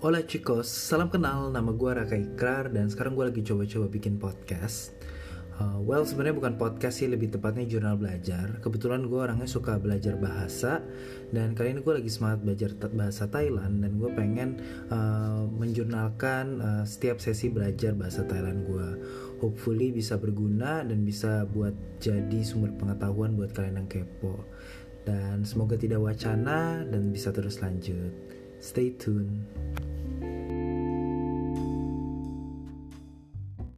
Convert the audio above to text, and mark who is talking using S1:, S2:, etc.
S1: Hola chicos, salam kenal, nama gue Raka Ikrar dan sekarang gue lagi coba-coba bikin podcast. Uh, Well sebenarnya bukan podcast sih, lebih tepatnya jurnal belajar. Kebetulan gue orangnya suka belajar bahasa Dan kali ini gue lagi semangat belajar bahasa Thailand Dan gue pengen uh, menjurnalkan uh, setiap sesi belajar bahasa Thailand gue Hopefully bisa berguna dan bisa buat jadi sumber pengetahuan buat kalian yang kepo. Dan semoga tidak wacana dan bisa terus lanjut. Stay tuned.